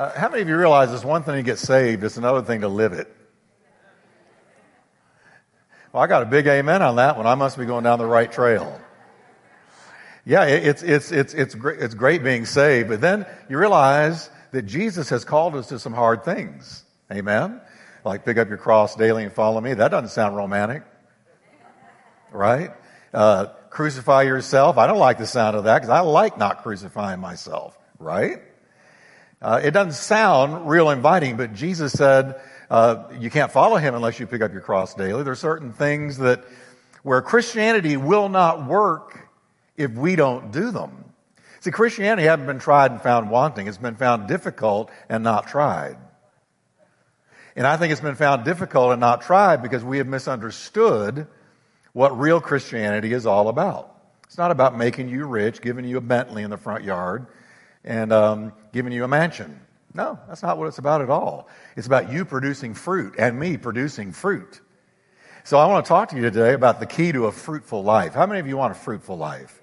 Uh, how many of you realize it's one thing to get saved, it's another thing to live it? Well, I got a big amen on that one. I must be going down the right trail. Yeah, it's, it's, it's, it's, great, it's great being saved, but then you realize that Jesus has called us to some hard things. Amen? Like pick up your cross daily and follow me. That doesn't sound romantic. Right? Uh, crucify yourself. I don't like the sound of that because I like not crucifying myself. Right? Uh, it doesn't sound real inviting, but Jesus said, uh, you can't follow him unless you pick up your cross daily. There are certain things that where Christianity will not work if we don't do them. See, Christianity hasn't been tried and found wanting. It's been found difficult and not tried. And I think it's been found difficult and not tried because we have misunderstood what real Christianity is all about. It's not about making you rich, giving you a Bentley in the front yard, and um, giving you a mansion. No, that's not what it's about at all. It's about you producing fruit and me producing fruit. So I want to talk to you today about the key to a fruitful life. How many of you want a fruitful life?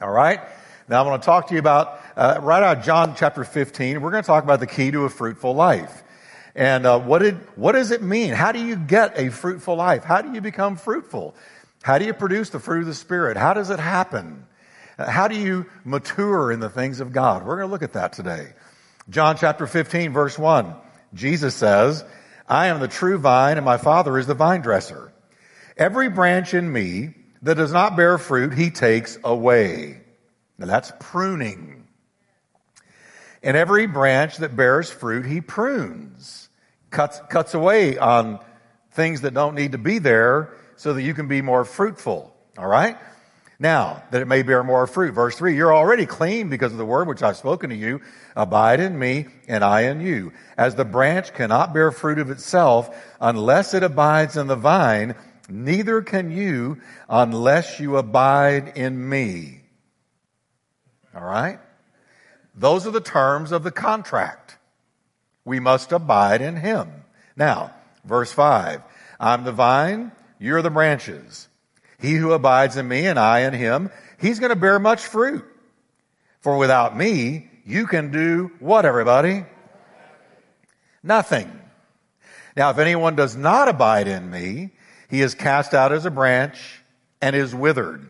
All right. Now I want to talk to you about uh, right out John chapter 15. We're going to talk about the key to a fruitful life. And uh, what did what does it mean? How do you get a fruitful life? How do you become fruitful? How do you produce the fruit of the Spirit? How does it happen? How do you mature in the things of God? We're going to look at that today. John chapter 15, verse 1. Jesus says, I am the true vine, and my Father is the vine dresser. Every branch in me that does not bear fruit, he takes away. Now that's pruning. And every branch that bears fruit, he prunes, cuts, cuts away on things that don't need to be there so that you can be more fruitful. All right? Now, that it may bear more fruit. Verse 3, you're already clean because of the word which I've spoken to you. Abide in me and I in you. As the branch cannot bear fruit of itself unless it abides in the vine, neither can you unless you abide in me. All right? Those are the terms of the contract. We must abide in him. Now, verse 5, I'm the vine, you're the branches. He who abides in me and I in him, he's going to bear much fruit. For without me, you can do what, everybody? Nothing. Now, if anyone does not abide in me, he is cast out as a branch and is withered.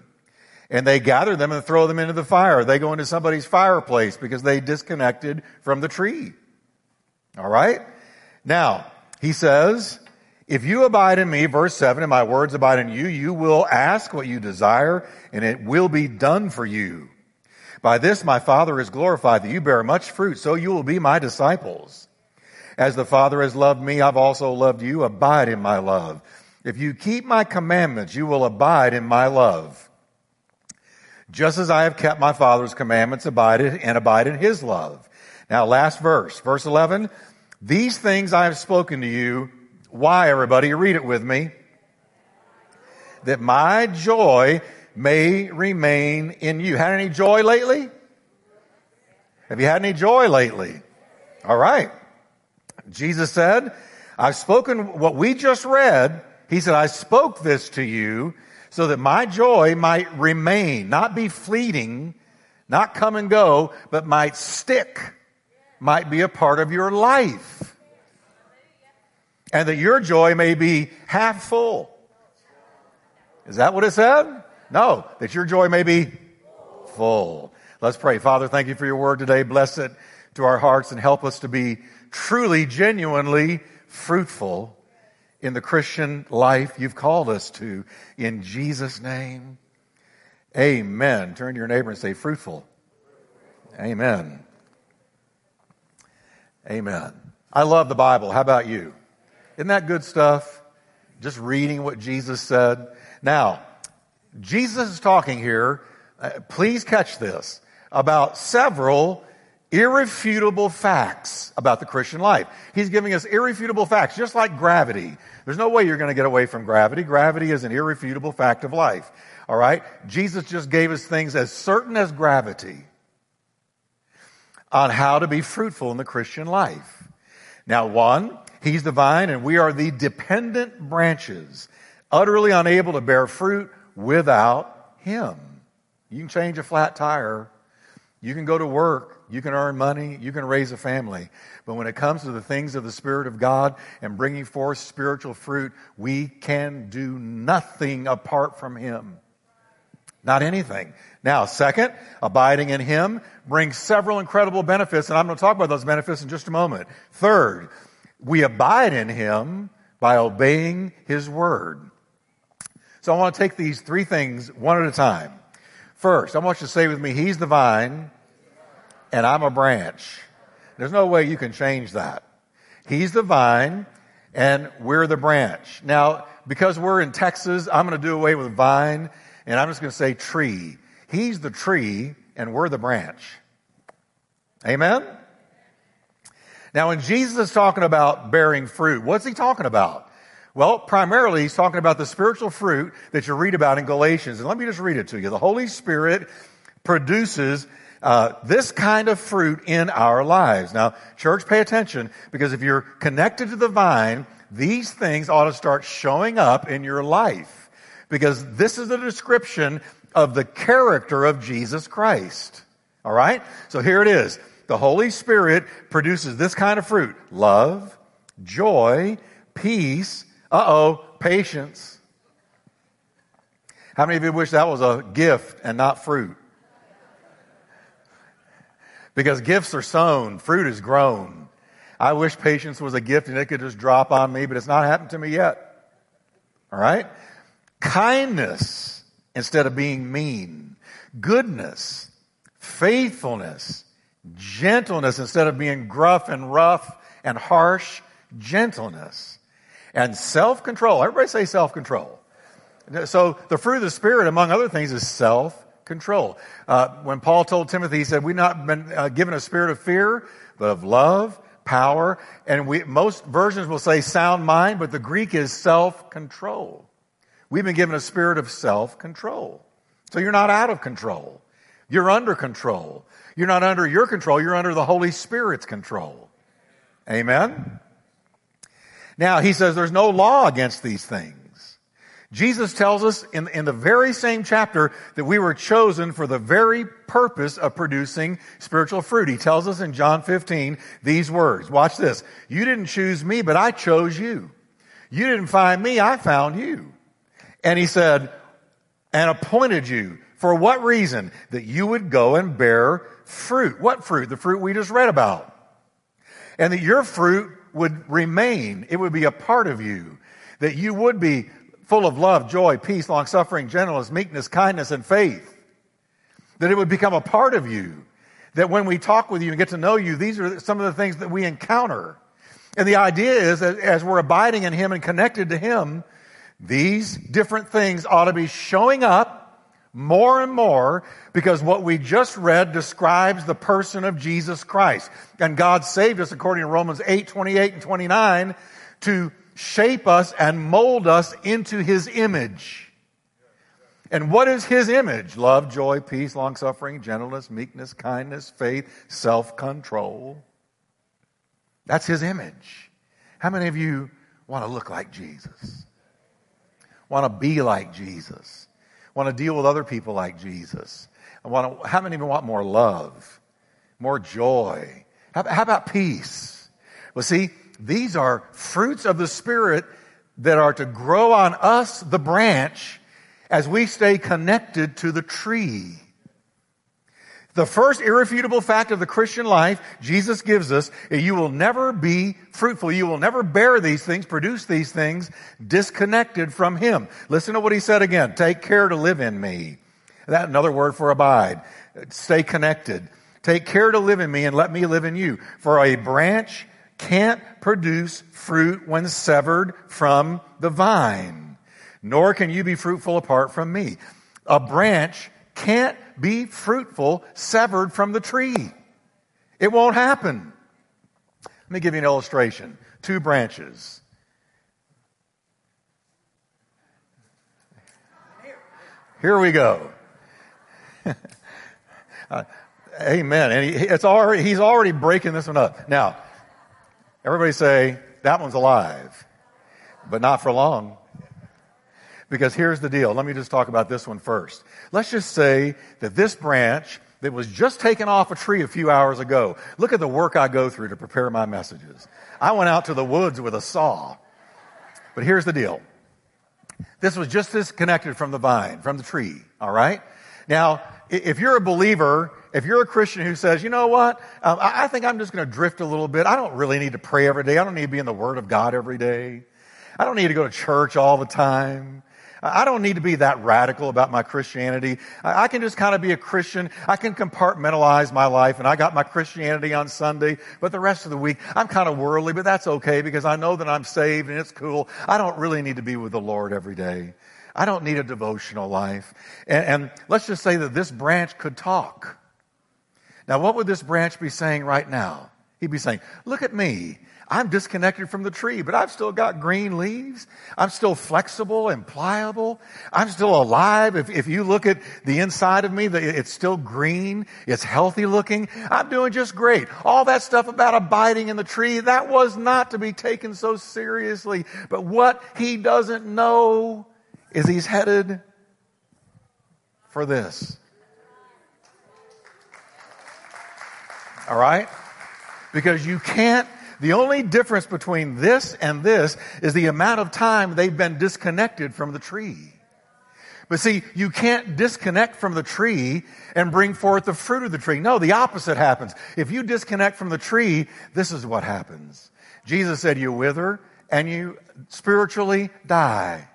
And they gather them and throw them into the fire. They go into somebody's fireplace because they disconnected from the tree. All right? Now, he says, if you abide in me, verse 7, and my words abide in you, you will ask what you desire, and it will be done for you. By this my Father is glorified, that you bear much fruit, so you will be my disciples. As the Father has loved me, I've also loved you. Abide in my love. If you keep my commandments, you will abide in my love. Just as I have kept my Father's commandments, abide and abide in his love. Now, last verse, verse 11. These things I have spoken to you why, everybody? Read it with me. That my joy may remain in you. Had any joy lately? Have you had any joy lately? All right. Jesus said, I've spoken what we just read. He said, I spoke this to you so that my joy might remain, not be fleeting, not come and go, but might stick, might be a part of your life and that your joy may be half full. Is that what it said? No, that your joy may be full. Let's pray. Father, thank you for your word today. Bless it to our hearts and help us to be truly, genuinely fruitful in the Christian life you've called us to. In Jesus' name, amen. Turn to your neighbor and say, fruitful. Amen. Amen. I love the Bible. How about you? Isn't that good stuff? Just reading what Jesus said. Now, Jesus is talking here, uh, please catch this, about several irrefutable facts about the Christian life. He's giving us irrefutable facts, just like gravity. There's no way you're going to get away from gravity. Gravity is an irrefutable fact of life. All right? Jesus just gave us things as certain as gravity on how to be fruitful in the Christian life. Now, one, He's the vine and we are the dependent branches, utterly unable to bear fruit without Him. You can change a flat tire, You can go to work, you can earn money, you can raise a family. But when it comes to the things of the Spirit of God and bringing forth spiritual fruit, we can do nothing apart from Him. Not anything. Now, second, abiding in Him brings several incredible benefits, and I'm going to talk about those benefits in just a moment. Third, we abide in Him by obeying His Word. So I want to take these three things one at a time. First, I want you to say with me, He's the vine and I'm a branch. There's no way you can change that. He's the vine and we're the branch. Now, because we're in Texas, I'm going to do away with vine and I'm just going to say tree. He's the tree and we're the branch. Amen? Now, when Jesus is talking about bearing fruit, what's he talking about? Well, primarily he's talking about the spiritual fruit that you read about in Galatians. And let me just read it to you. The Holy Spirit produces uh, this kind of fruit in our lives. Now, church, pay attention because if you're connected to the vine, these things ought to start showing up in your life because this is a description of the character of Jesus Christ. All right? So here it is. The Holy Spirit produces this kind of fruit love, joy, peace, uh oh, patience. How many of you wish that was a gift and not fruit? Because gifts are sown, fruit is grown. I wish patience was a gift and it could just drop on me, but it's not happened to me yet. All right? Kindness instead of being mean. Goodness, faithfulness, gentleness instead of being gruff and rough and harsh, gentleness. And self-control. Everybody say self-control. So the fruit of the Spirit, among other things, is self-control. Uh, when Paul told Timothy, he said, we've not been uh, given a spirit of fear, but of love, power, and we, most versions will say sound mind, but the Greek is self-control. We've been given a spirit of self-control. So you're not out of control. You're under control. You're not under your control. You're under the Holy Spirit's control. Amen? Now, he says there's no law against these things. Jesus tells us in, in the very same chapter that we were chosen for the very purpose of producing spiritual fruit. He tells us in John 15 these words. Watch this. You didn't choose me, but I chose you. You didn't find me, I found you. And he said, and appointed you. For what reason? That you would go and bear fruit. What fruit? The fruit we just read about. And that your fruit would remain. It would be a part of you. That you would be full of love, joy, peace, long suffering, gentleness, meekness, kindness, and faith. That it would become a part of you. That when we talk with you and get to know you, these are some of the things that we encounter. And the idea is that as we're abiding in Him and connected to Him, these different things ought to be showing up more and more because what we just read describes the person of Jesus Christ. And God saved us according to Romans 8, 28 and 29 to shape us and mold us into his image. And what is his image? Love, joy, peace, long suffering, gentleness, meekness, kindness, faith, self control. That's his image. How many of you want to look like Jesus? Want to be like Jesus? Want to deal with other people like Jesus. I want to, how many of you want more love, more joy? How, how about peace? Well, see, these are fruits of the Spirit that are to grow on us, the branch, as we stay connected to the tree. The first irrefutable fact of the Christian life Jesus gives us you will never be fruitful. You will never bear these things, produce these things disconnected from Him. Listen to what He said again. Take care to live in me. That another word for abide. Stay connected. Take care to live in me and let me live in you. For a branch can't produce fruit when severed from the vine, nor can you be fruitful apart from me. A branch can't be fruitful severed from the tree. It won't happen. Let me give you an illustration. Two branches. Here we go. uh, amen. And he, it's already, he's already breaking this one up. Now, everybody say, that one's alive, but not for long. Because here's the deal. Let me just talk about this one first. Let's just say that this branch that was just taken off a tree a few hours ago. Look at the work I go through to prepare my messages. I went out to the woods with a saw. But here's the deal. This was just disconnected from the vine, from the tree, all right? Now, if you're a believer, if you're a Christian who says, you know what, um, I, I think I'm just going to drift a little bit. I don't really need to pray every day. I don't need to be in the Word of God every day. I don't need to go to church all the time. I don't need to be that radical about my Christianity. I can just kind of be a Christian. I can compartmentalize my life and I got my Christianity on Sunday, but the rest of the week I'm kind of worldly, but that's okay because I know that I'm saved and it's cool. I don't really need to be with the Lord every day. I don't need a devotional life. And, and let's just say that this branch could talk. Now, what would this branch be saying right now? He'd be saying, look at me. I'm disconnected from the tree, but I've still got green leaves. I'm still flexible and pliable. I'm still alive. If, if you look at the inside of me, it's still green. It's healthy looking. I'm doing just great. All that stuff about abiding in the tree, that was not to be taken so seriously. But what he doesn't know is he's headed for this. All right? Because you can't the only difference between this and this is the amount of time they've been disconnected from the tree. But see, you can't disconnect from the tree and bring forth the fruit of the tree. No, the opposite happens. If you disconnect from the tree, this is what happens. Jesus said, you wither and you spiritually die.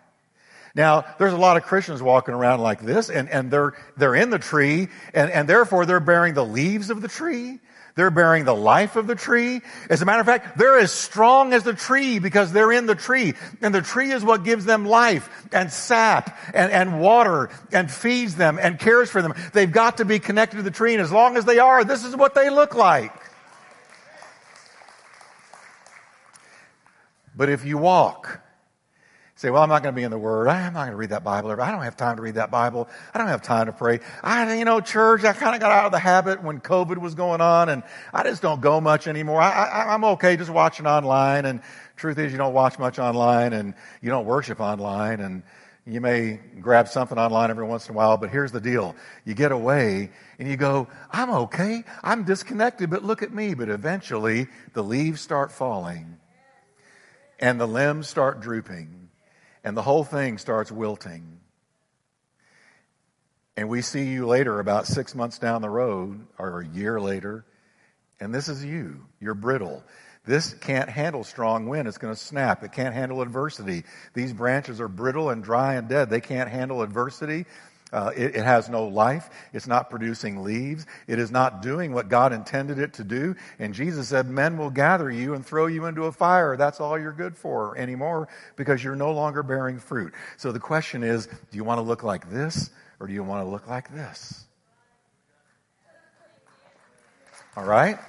Now, there's a lot of Christians walking around like this, and, and they're, they're in the tree, and, and therefore they're bearing the leaves of the tree. They're bearing the life of the tree. As a matter of fact, they're as strong as the tree because they're in the tree. And the tree is what gives them life and sap and, and water and feeds them and cares for them. They've got to be connected to the tree. And as long as they are, this is what they look like. But if you walk say, well, I'm not going to be in the Word. I'm not going to read that Bible. I don't have time to read that Bible. I don't have time to pray. I, you know, church, I kind of got out of the habit when COVID was going on and I just don't go much anymore. I, I'm okay just watching online. And truth is, you don't watch much online and you don't worship online and you may grab something online every once in a while, but here's the deal. You get away and you go, I'm okay. I'm disconnected, but look at me. But eventually the leaves start falling and the limbs start drooping and the whole thing starts wilting. And we see you later, about six months down the road, or a year later, and this is you. You're brittle. This can't handle strong wind. It's going to snap. It can't handle adversity. These branches are brittle and dry and dead. They can't handle adversity. Uh, it, it, has no life. It's not producing leaves. It is not doing what God intended it to do. And Jesus said, Men will gather you and throw you into a fire. That's all you're good for anymore because you're no longer bearing fruit. So the question is do you want to look like this or do you want to look like this? All right?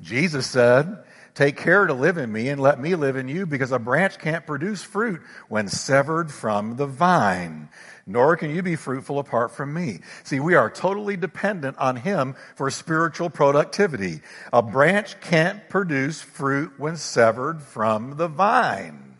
Jesus said, Take care to live in me and let me live in you because a branch can't produce fruit when severed from the vine. Nor can you be fruitful apart from me. See, we are totally dependent on him for spiritual productivity. A branch can't produce fruit when severed from the vine.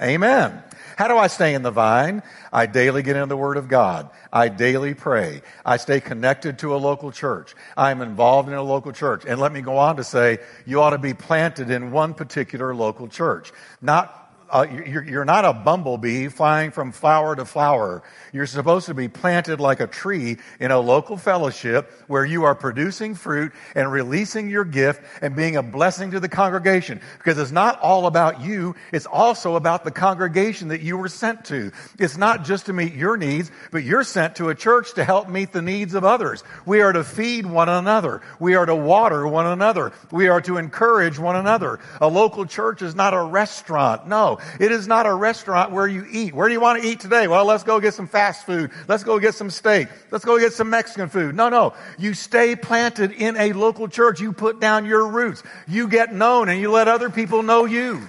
Amen. How do I stay in the vine? I daily get in the Word of God. I daily pray. I stay connected to a local church. I'm involved in a local church. And let me go on to say, you ought to be planted in one particular local church. Not uh, you're, you're not a bumblebee flying from flower to flower. You're supposed to be planted like a tree in a local fellowship where you are producing fruit and releasing your gift and being a blessing to the congregation. Because it's not all about you. It's also about the congregation that you were sent to. It's not just to meet your needs, but you're sent to a church to help meet the needs of others. We are to feed one another. We are to water one another. We are to encourage one another. A local church is not a restaurant. No, it is not a restaurant where you eat. Where do you want to eat today? Well, let's go get some fast food. Let's go get some steak. Let's go get some Mexican food. No, no. You stay planted in a local church. You put down your roots. You get known and you let other people know you.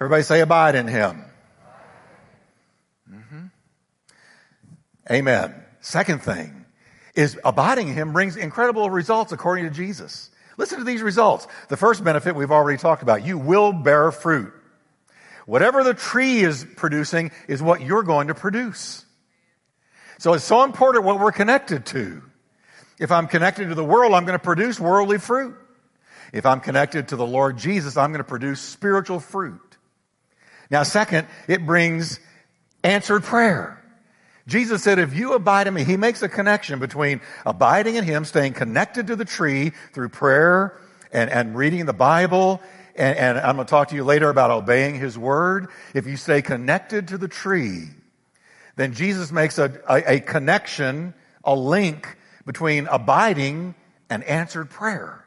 Everybody say abide in him. Mm-hmm. Amen. Second thing is abiding in him brings incredible results according to Jesus. Listen to these results. The first benefit we've already talked about. You will bear fruit. Whatever the tree is producing is what you're going to produce. So it's so important what we're connected to. If I'm connected to the world, I'm going to produce worldly fruit. If I'm connected to the Lord Jesus, I'm going to produce spiritual fruit. Now, second, it brings answered prayer. Jesus said, if you abide in me, he makes a connection between abiding in him, staying connected to the tree through prayer and, and reading the Bible. And, and I'm going to talk to you later about obeying his word. If you stay connected to the tree, then Jesus makes a, a, a connection, a link between abiding and answered prayer.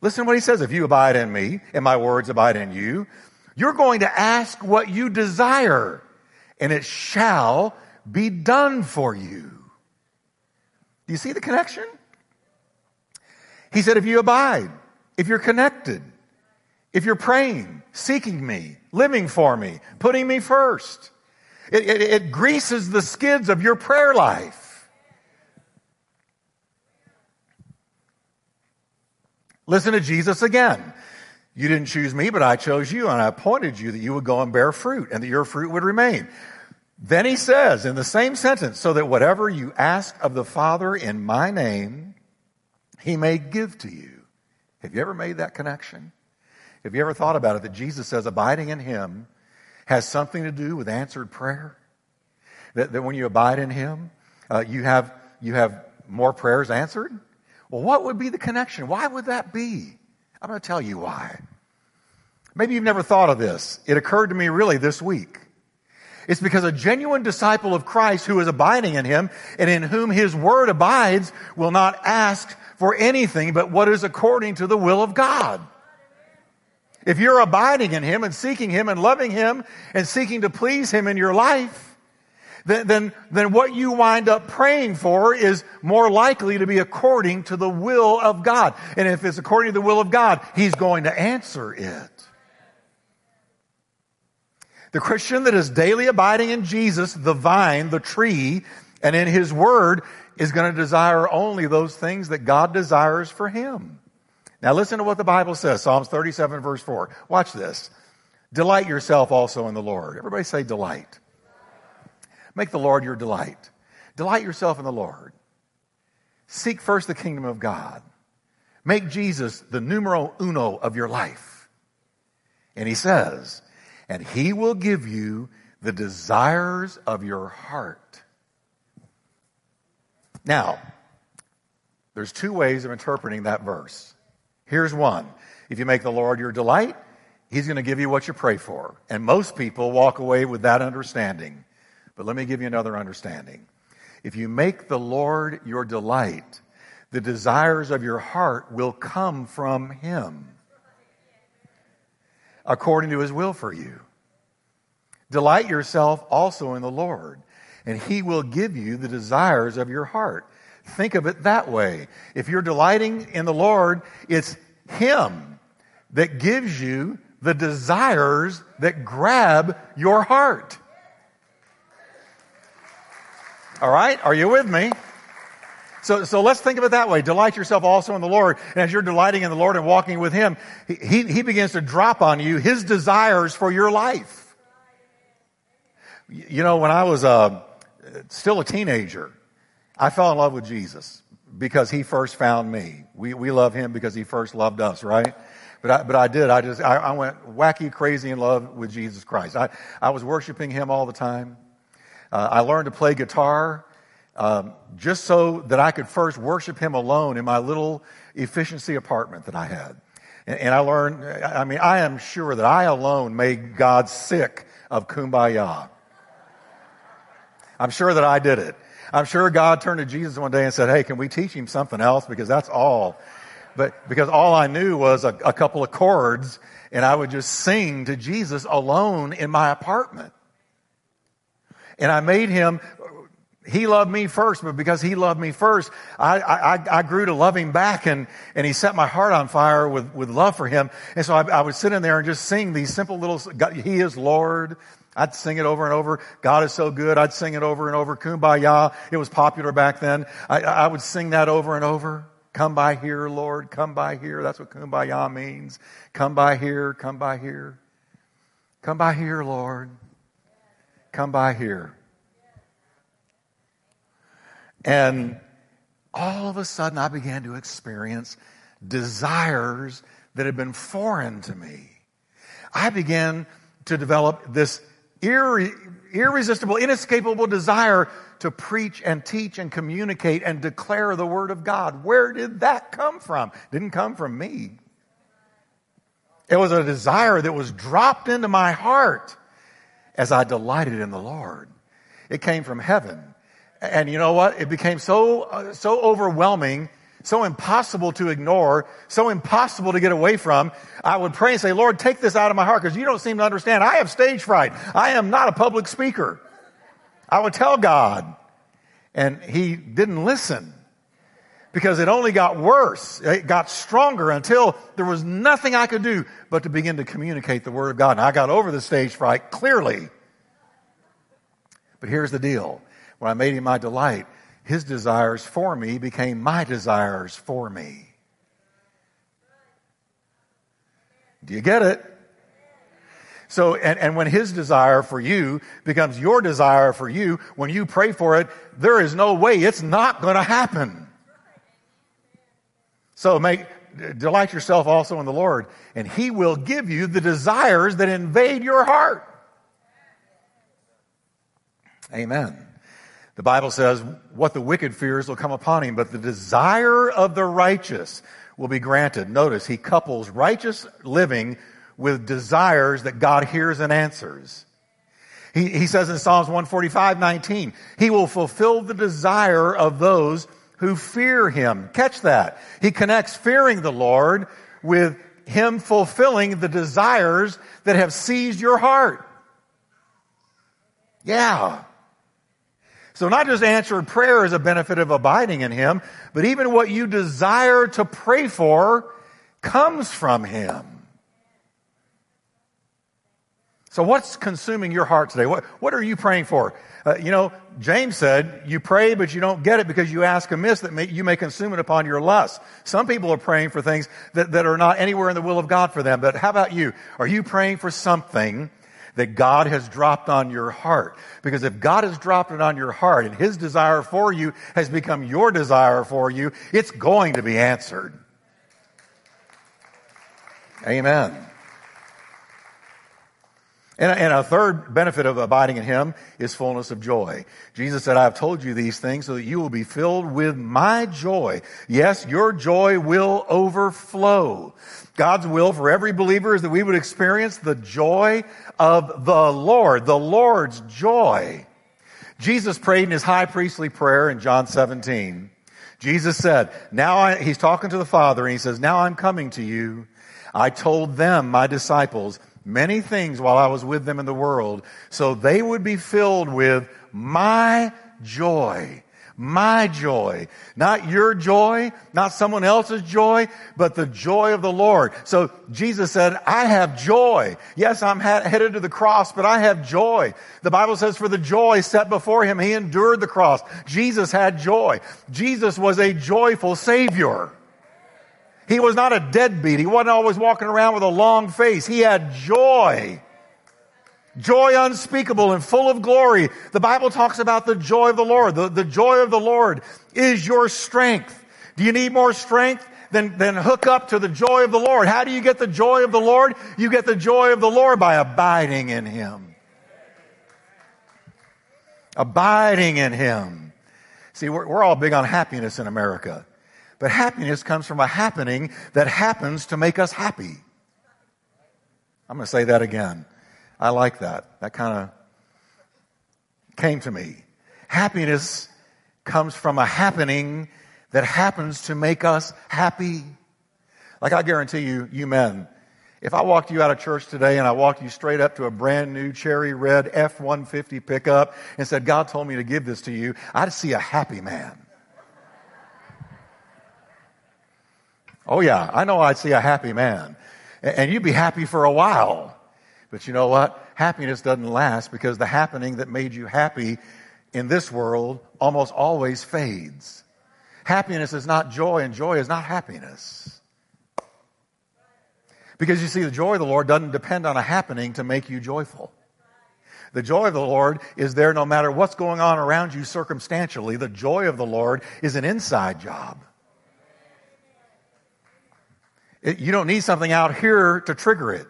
Listen to what he says. If you abide in me and my words abide in you, you're going to ask what you desire and it shall be done for you. Do you see the connection? He said, if you abide, if you're connected, if you're praying, seeking me, living for me, putting me first, it, it, it greases the skids of your prayer life. Listen to Jesus again. You didn't choose me, but I chose you, and I appointed you that you would go and bear fruit, and that your fruit would remain. Then he says in the same sentence, so that whatever you ask of the Father in my name, he may give to you. Have you ever made that connection? Have you ever thought about it that Jesus says abiding in him has something to do with answered prayer. That, that when you abide in Him, uh, you, have, you have more prayers answered? Well, what would be the connection? Why would that be? I'm going to tell you why. Maybe you've never thought of this. It occurred to me really this week. It's because a genuine disciple of Christ who is abiding in him and in whom his word abides will not ask for anything but what is according to the will of God. If you're abiding in Him and seeking Him and loving Him and seeking to please Him in your life, then, then, then what you wind up praying for is more likely to be according to the will of God. And if it's according to the will of God, He's going to answer it. The Christian that is daily abiding in Jesus, the vine, the tree, and in His Word is going to desire only those things that God desires for him. Now listen to what the Bible says, Psalms 37 verse 4. Watch this. Delight yourself also in the Lord. Everybody say delight. Make the Lord your delight. Delight yourself in the Lord. Seek first the kingdom of God. Make Jesus the numero uno of your life. And he says, and he will give you the desires of your heart. Now, there's two ways of interpreting that verse. Here's one. If you make the Lord your delight, He's going to give you what you pray for. And most people walk away with that understanding. But let me give you another understanding. If you make the Lord your delight, the desires of your heart will come from Him according to His will for you. Delight yourself also in the Lord, and He will give you the desires of your heart. Think of it that way. If you're delighting in the Lord, it's Him that gives you the desires that grab your heart. All right? Are you with me? So, so let's think of it that way. Delight yourself also in the Lord. And as you're delighting in the Lord and walking with Him, He, he begins to drop on you His desires for your life. You know, when I was uh, still a teenager, I fell in love with Jesus because he first found me. We, we love him because he first loved us, right? But I, but I did. I just, I, I went wacky crazy in love with Jesus Christ. I, I was worshiping him all the time. Uh, I learned to play guitar um, just so that I could first worship him alone in my little efficiency apartment that I had. And, and I learned, I mean, I am sure that I alone made God sick of kumbaya. I'm sure that I did it. I'm sure God turned to Jesus one day and said, Hey, can we teach him something else? Because that's all. But because all I knew was a, a couple of chords and I would just sing to Jesus alone in my apartment. And I made him, he loved me first, but because he loved me first, I, I, I grew to love him back and, and he set my heart on fire with, with love for him. And so I, I would sit in there and just sing these simple little, He is Lord. I'd sing it over and over. God is so good. I'd sing it over and over. Kumbaya. It was popular back then. I, I would sing that over and over. Come by here, Lord. Come by here. That's what kumbaya means. Come by here. Come by here. Come by here, Lord. Come by here. And all of a sudden, I began to experience desires that had been foreign to me. I began to develop this irre- irresistible, inescapable desire to preach and teach and communicate and declare the Word of God. Where did that come from? Didn't come from me. It was a desire that was dropped into my heart as I delighted in the Lord. It came from heaven. And you know what? It became so, uh, so overwhelming, so impossible to ignore, so impossible to get away from. I would pray and say, Lord, take this out of my heart because you don't seem to understand. I have stage fright. I am not a public speaker. I would tell God. And he didn't listen because it only got worse. It got stronger until there was nothing I could do but to begin to communicate the Word of God. And I got over the stage fright clearly. But here's the deal. When I made him my delight, his desires for me became my desires for me. Do you get it? So, and, and when his desire for you becomes your desire for you, when you pray for it, there is no way it's not going to happen. So make, delight yourself also in the Lord, and he will give you the desires that invade your heart. Amen. The Bible says, what the wicked fears will come upon him, but the desire of the righteous will be granted. Notice, he couples righteous living with desires that God hears and answers. He, he says in Psalms 145, 19, he will fulfill the desire of those who fear him. Catch that. He connects fearing the Lord with him fulfilling the desires that have seized your heart. Yeah. So not just answered prayer is a benefit of abiding in Him, but even what you desire to pray for comes from Him. So what's consuming your heart today? What, what are you praying for? Uh, you know, James said, you pray, but you don't get it because you ask amiss that may, you may consume it upon your lust. Some people are praying for things that, that are not anywhere in the will of God for them. But how about you? Are you praying for something that God has dropped on your heart. Because if God has dropped it on your heart and His desire for you has become your desire for you, it's going to be answered. Amen. And, and a third benefit of abiding in Him is fullness of joy. Jesus said, I have told you these things so that you will be filled with my joy. Yes, your joy will overflow. God's will for every believer is that we would experience the joy of the Lord, the Lord's joy. Jesus prayed in his high priestly prayer in John 17. Jesus said, now I, he's talking to the Father and he says, now I'm coming to you. I told them, my disciples, many things while I was with them in the world, so they would be filled with my joy. My joy. Not your joy, not someone else's joy, but the joy of the Lord. So Jesus said, I have joy. Yes, I'm headed to the cross, but I have joy. The Bible says for the joy set before him, he endured the cross. Jesus had joy. Jesus was a joyful Savior. He was not a deadbeat. He wasn't always walking around with a long face. He had joy. Joy unspeakable and full of glory. The Bible talks about the joy of the Lord. The, the joy of the Lord is your strength. Do you need more strength? Then, then hook up to the joy of the Lord. How do you get the joy of the Lord? You get the joy of the Lord by abiding in Him. Abiding in Him. See, we're, we're all big on happiness in America. But happiness comes from a happening that happens to make us happy. I'm going to say that again. I like that. That kind of came to me. Happiness comes from a happening that happens to make us happy. Like I guarantee you, you men, if I walked you out of church today and I walked you straight up to a brand new cherry red F-150 pickup and said, God told me to give this to you, I'd see a happy man. Oh yeah, I know I'd see a happy man. And you'd be happy for a while. But you know what? Happiness doesn't last because the happening that made you happy in this world almost always fades. Happiness is not joy and joy is not happiness. Because you see, the joy of the Lord doesn't depend on a happening to make you joyful. The joy of the Lord is there no matter what's going on around you circumstantially. The joy of the Lord is an inside job. It, you don't need something out here to trigger it.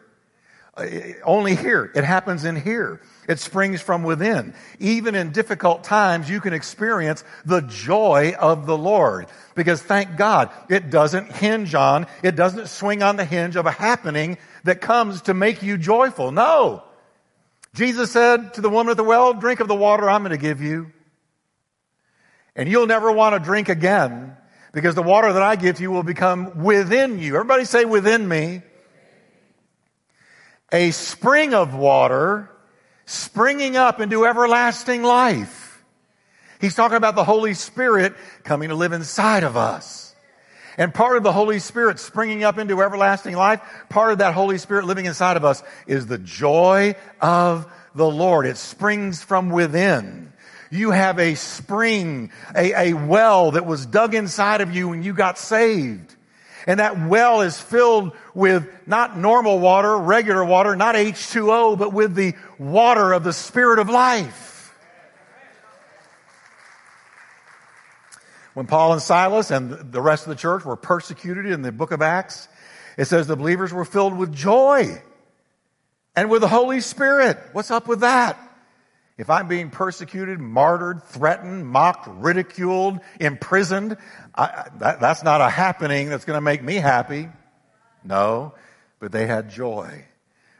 Uh, only here. It happens in here. It springs from within. Even in difficult times, you can experience the joy of the Lord. Because thank God, it doesn't hinge on, it doesn't swing on the hinge of a happening that comes to make you joyful. No. Jesus said to the woman at the well, drink of the water I'm going to give you. And you'll never want to drink again because the water that I give you will become within you. Everybody say within me. A spring of water springing up into everlasting life. He's talking about the Holy Spirit coming to live inside of us. And part of the Holy Spirit springing up into everlasting life, part of that Holy Spirit living inside of us is the joy of the Lord. It springs from within. You have a spring, a, a well that was dug inside of you when you got saved. And that well is filled with not normal water, regular water, not H2O, but with the water of the Spirit of life. When Paul and Silas and the rest of the church were persecuted in the book of Acts, it says the believers were filled with joy and with the Holy Spirit. What's up with that? If I'm being persecuted, martyred, threatened, mocked, ridiculed, imprisoned, I, that, that's not a happening that's going to make me happy. No, but they had joy.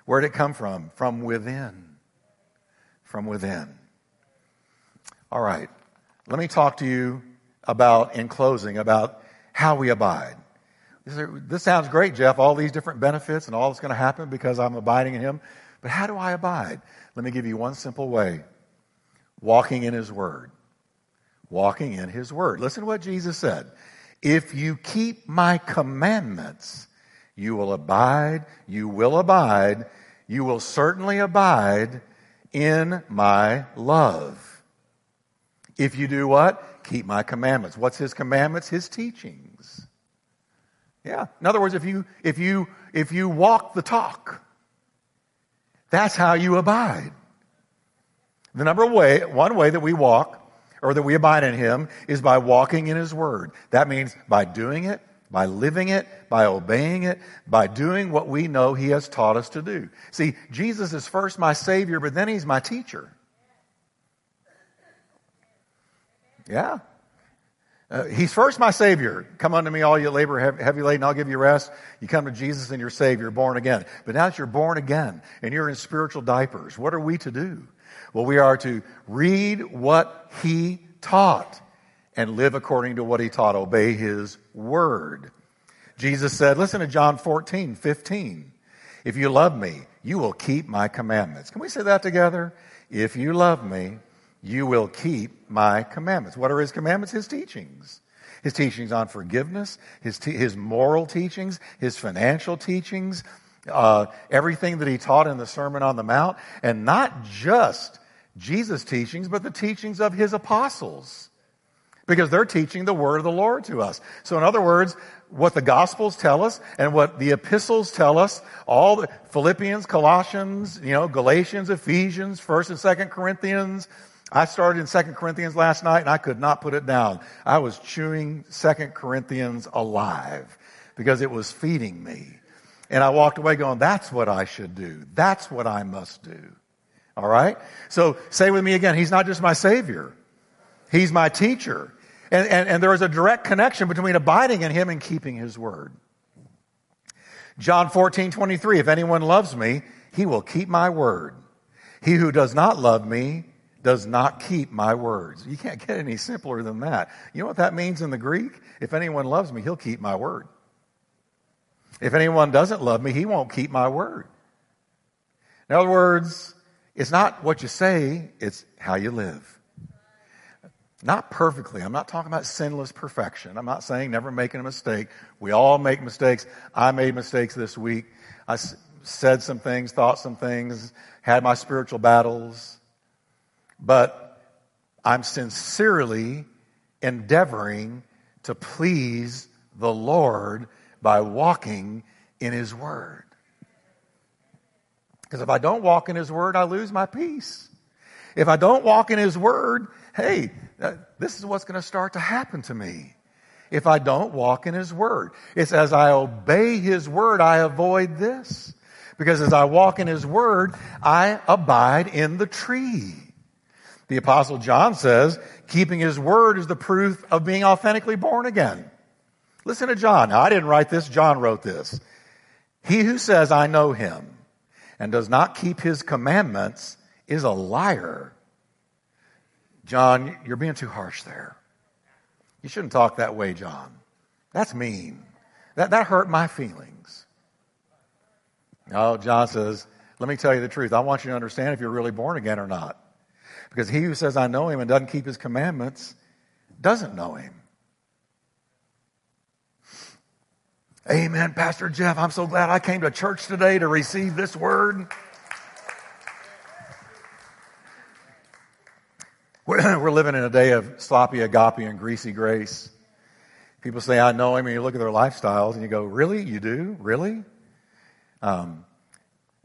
Where did it come from? From within. From within. All right. Let me talk to you about, in closing, about how we abide. This sounds great, Jeff, all these different benefits and all that's going to happen because I'm abiding in Him. But how do I abide? Let me give you one simple way walking in His Word. Walking in His Word. Listen to what Jesus said. If you keep my commandments, you will abide, you will abide, you will certainly abide in my love. If you do what? Keep my commandments. What's his commandments? His teachings. Yeah. In other words, if you, if you, if you walk the talk, that's how you abide. The number way, one way that we walk or that we abide in Him is by walking in His Word. That means by doing it, by living it, by obeying it, by doing what we know He has taught us to do. See, Jesus is first my Savior, but then He's my teacher. Yeah. Uh, he's first my Savior. Come unto me, all you labor heavy laden, I'll give you rest. You come to Jesus and you're saved, you're born again. But now that you're born again and you're in spiritual diapers, what are we to do? Well, we are to read what He taught and live according to what He taught, obey His word. Jesus said, listen to John 14, 15. If you love me, you will keep my commandments. Can we say that together? If you love me, you will keep my commandments. What are his commandments? His teachings. His teachings on forgiveness, his, te- his moral teachings, his financial teachings, uh, everything that he taught in the Sermon on the Mount, and not just Jesus' teachings, but the teachings of his apostles. Because they're teaching the word of the Lord to us. So in other words, what the Gospels tell us and what the epistles tell us, all the Philippians, Colossians, you know, Galatians, Ephesians, 1st and 2nd Corinthians, I started in Second Corinthians last night and I could not put it down. I was chewing Second Corinthians alive because it was feeding me. And I walked away going, that's what I should do. That's what I must do. All right? So say with me again, He's not just my Savior. He's my teacher. And, and, and there is a direct connection between abiding in Him and keeping His word. John 14, 23, if anyone loves me, he will keep my word. He who does not love me does not keep my words. You can't get any simpler than that. You know what that means in the Greek? If anyone loves me, he'll keep my word. If anyone doesn't love me, he won't keep my word. In other words, it's not what you say, it's how you live. Not perfectly. I'm not talking about sinless perfection. I'm not saying never making a mistake. We all make mistakes. I made mistakes this week. I said some things, thought some things, had my spiritual battles. But I'm sincerely endeavoring to please the Lord by walking in His Word. Because if I don't walk in His Word, I lose my peace. If I don't walk in His Word, hey, uh, this is what's going to start to happen to me. If I don't walk in His Word, it's as I obey His Word, I avoid this. Because as I walk in His Word, I abide in the tree. The Apostle John says, keeping His Word is the proof of being authentically born again. Listen to John. Now, I didn't write this, John wrote this. He who says, I know Him, and does not keep His commandments is a liar. John, you're being too harsh there. You shouldn't talk that way, John. That's mean. That, that hurt my feelings. No, John says, let me tell you the truth. I want you to understand if you're really born again or not. Because he who says, I know him and doesn't keep his commandments doesn't know him. Amen, Pastor Jeff. I'm so glad I came to church today to receive this word. We're living in a day of sloppy agape and greasy grace. People say, I know him, and you look at their lifestyles and you go, Really? You do? Really? Um,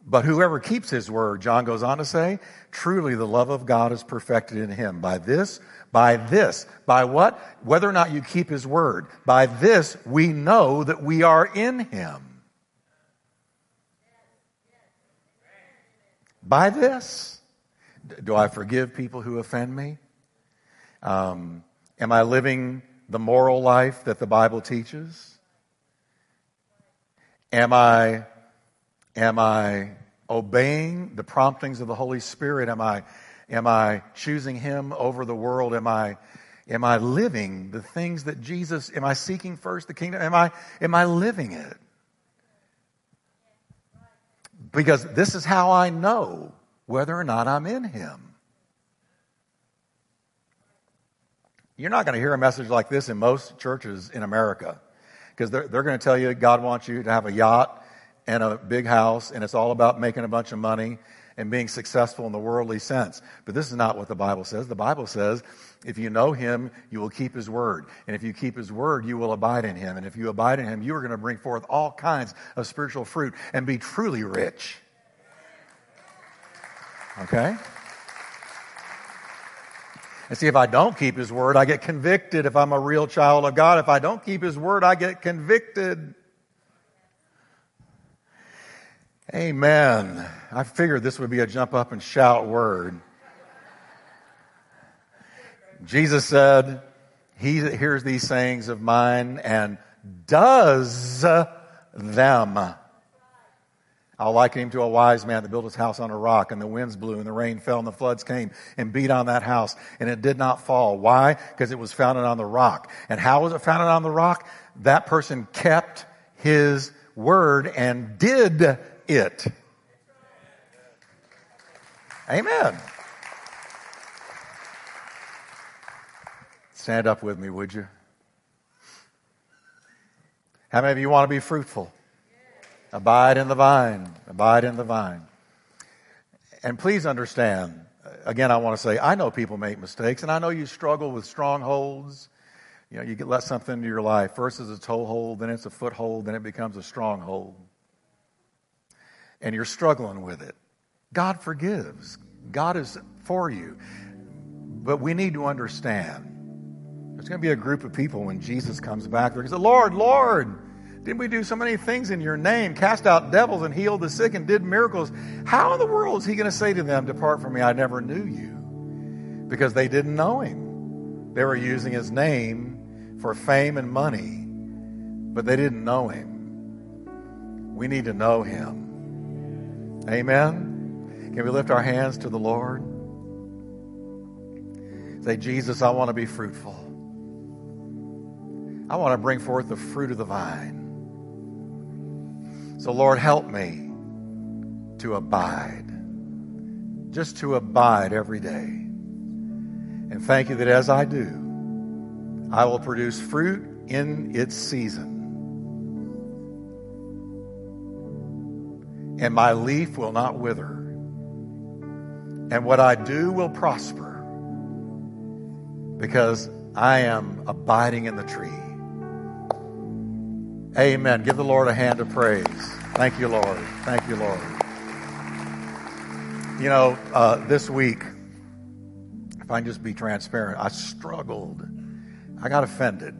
but whoever keeps his word, John goes on to say, truly the love of God is perfected in him. By this, by this, by what? Whether or not you keep his word. By this, we know that we are in him. By this. Do I forgive people who offend me? Um, am I living the moral life that the Bible teaches? Am I Am I obeying the promptings of the Holy Spirit? Am I, am I choosing Him over the world? Am I, am I living the things that Jesus, am I seeking first the kingdom? Am I, am I living it? Because this is how I know whether or not I'm in Him. You're not going to hear a message like this in most churches in America because they're, they're going to tell you God wants you to have a yacht and a big house, and it's all about making a bunch of money and being successful in the worldly sense. But this is not what the Bible says. The Bible says, if you know him, you will keep his word. And if you keep his word, you will abide in him. And if you abide in him, you are going to bring forth all kinds of spiritual fruit and be truly rich. Okay? And see, if I don't keep his word, I get convicted. If I'm a real child of God, if I don't keep his word, I get convicted. Amen. I figured this would be a jump up and shout word. Jesus said, He hears these sayings of mine and does them. I'll liken him to a wise man that built his house on a rock, and the winds blew, and the rain fell, and the floods came and beat on that house, and it did not fall. Why? Because it was founded on the rock. And how was it founded on the rock? That person kept his word and did it. Amen. Stand up with me, would you? How many of you want to be fruitful? Abide in the vine. Abide in the vine. And please understand, again, I want to say, I know people make mistakes, and I know you struggle with strongholds. You know, you get let something into your life. First it's a toehold, then it's a foothold, then it becomes a stronghold and you're struggling with it. God forgives. God is for you. But we need to understand there's going to be a group of people when Jesus comes back. They're going to say, Lord, Lord, didn't we do so many things in your name? Cast out devils and healed the sick and did miracles. How in the world is he going to say to them, Depart from me, I never knew you? Because they didn't know him. They were using his name for fame and money, but they didn't know him. We need to know him. Amen. Can we lift our hands to the Lord? Say, Jesus, I want to be fruitful. I want to bring forth the fruit of the vine. So, Lord, help me to abide, just to abide every day. And thank you that as I do, I will produce fruit in its season. And my leaf will not wither. And what I do will prosper because I am abiding in the tree. Amen. Give the Lord a hand of praise. Thank you, Lord. Thank you, Lord. You know, uh, this week, if I can just be transparent, I struggled. I got offended.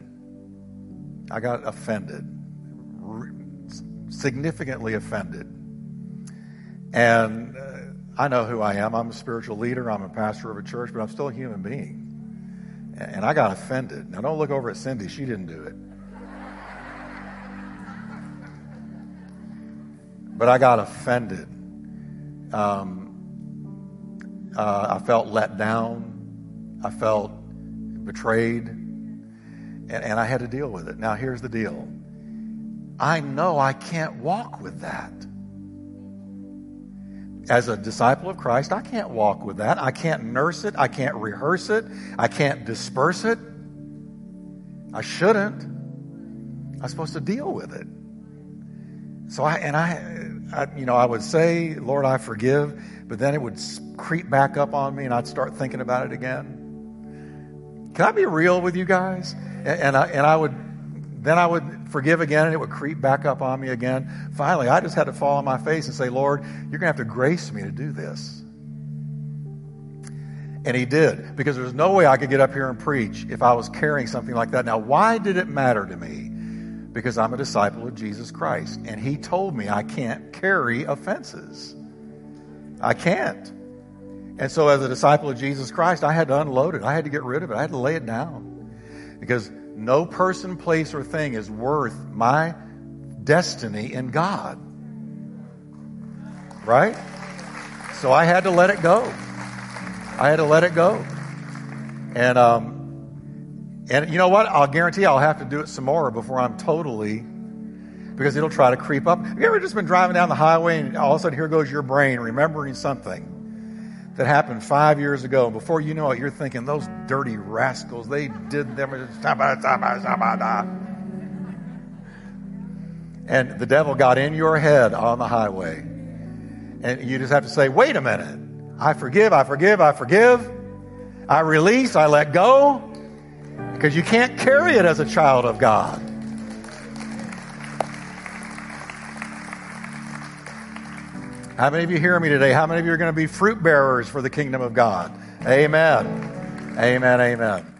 I got offended, significantly offended. And uh, I know who I am. I'm a spiritual leader, I'm a pastor of a church, but I'm still a human being. And I got offended. Now, don't look over at Cindy, she didn't do it. But I got offended. Um, uh, I felt let down. I felt betrayed. And, and I had to deal with it. Now, here's the deal I know I can't walk with that. As a disciple of Christ, I can't walk with that. I can't nurse it. I can't rehearse it. I can't disperse it. I shouldn't. I'm supposed to deal with it. So I, and I, I, you know, I would say, Lord, I forgive, but then it would creep back up on me and I'd start thinking about it again. Can I be real with you guys? And, and I, and I would, then I would forgive again and it would creep back up on me again. Finally, I just had to fall on my face and say, Lord, you're going to have to grace me to do this. And he did, because there's no way I could get up here and preach if I was carrying something like that. Now, why did it matter to me? because I'm a disciple of Jesus Christ. And he told me I can't carry offenses. I can't. And so, as a disciple of Jesus Christ, I had to unload it. I had to get rid of it. I had to lay it down. Because no person, place, or thing is worth my destiny in God. Right? So I had to let it go. I had to let it go. And um, and you know what? I'll guarantee I'll have to do it some more before I'm totally, because it'll try to creep up. Have you ever just been driving down the highway and all of a sudden here goes your brain remembering something that happened five years ago? And before you know it, you're thinking, those dirty rascals, they did them. And the devil got in your head on the highway. And you just have to say, wait a minute. I forgive, I forgive, I forgive. I release, I let go. Because you can't carry it as a child of God. How many of you hear me today? How many of you are going to be fruit bearers for the kingdom of God? Amen. Amen. Amen.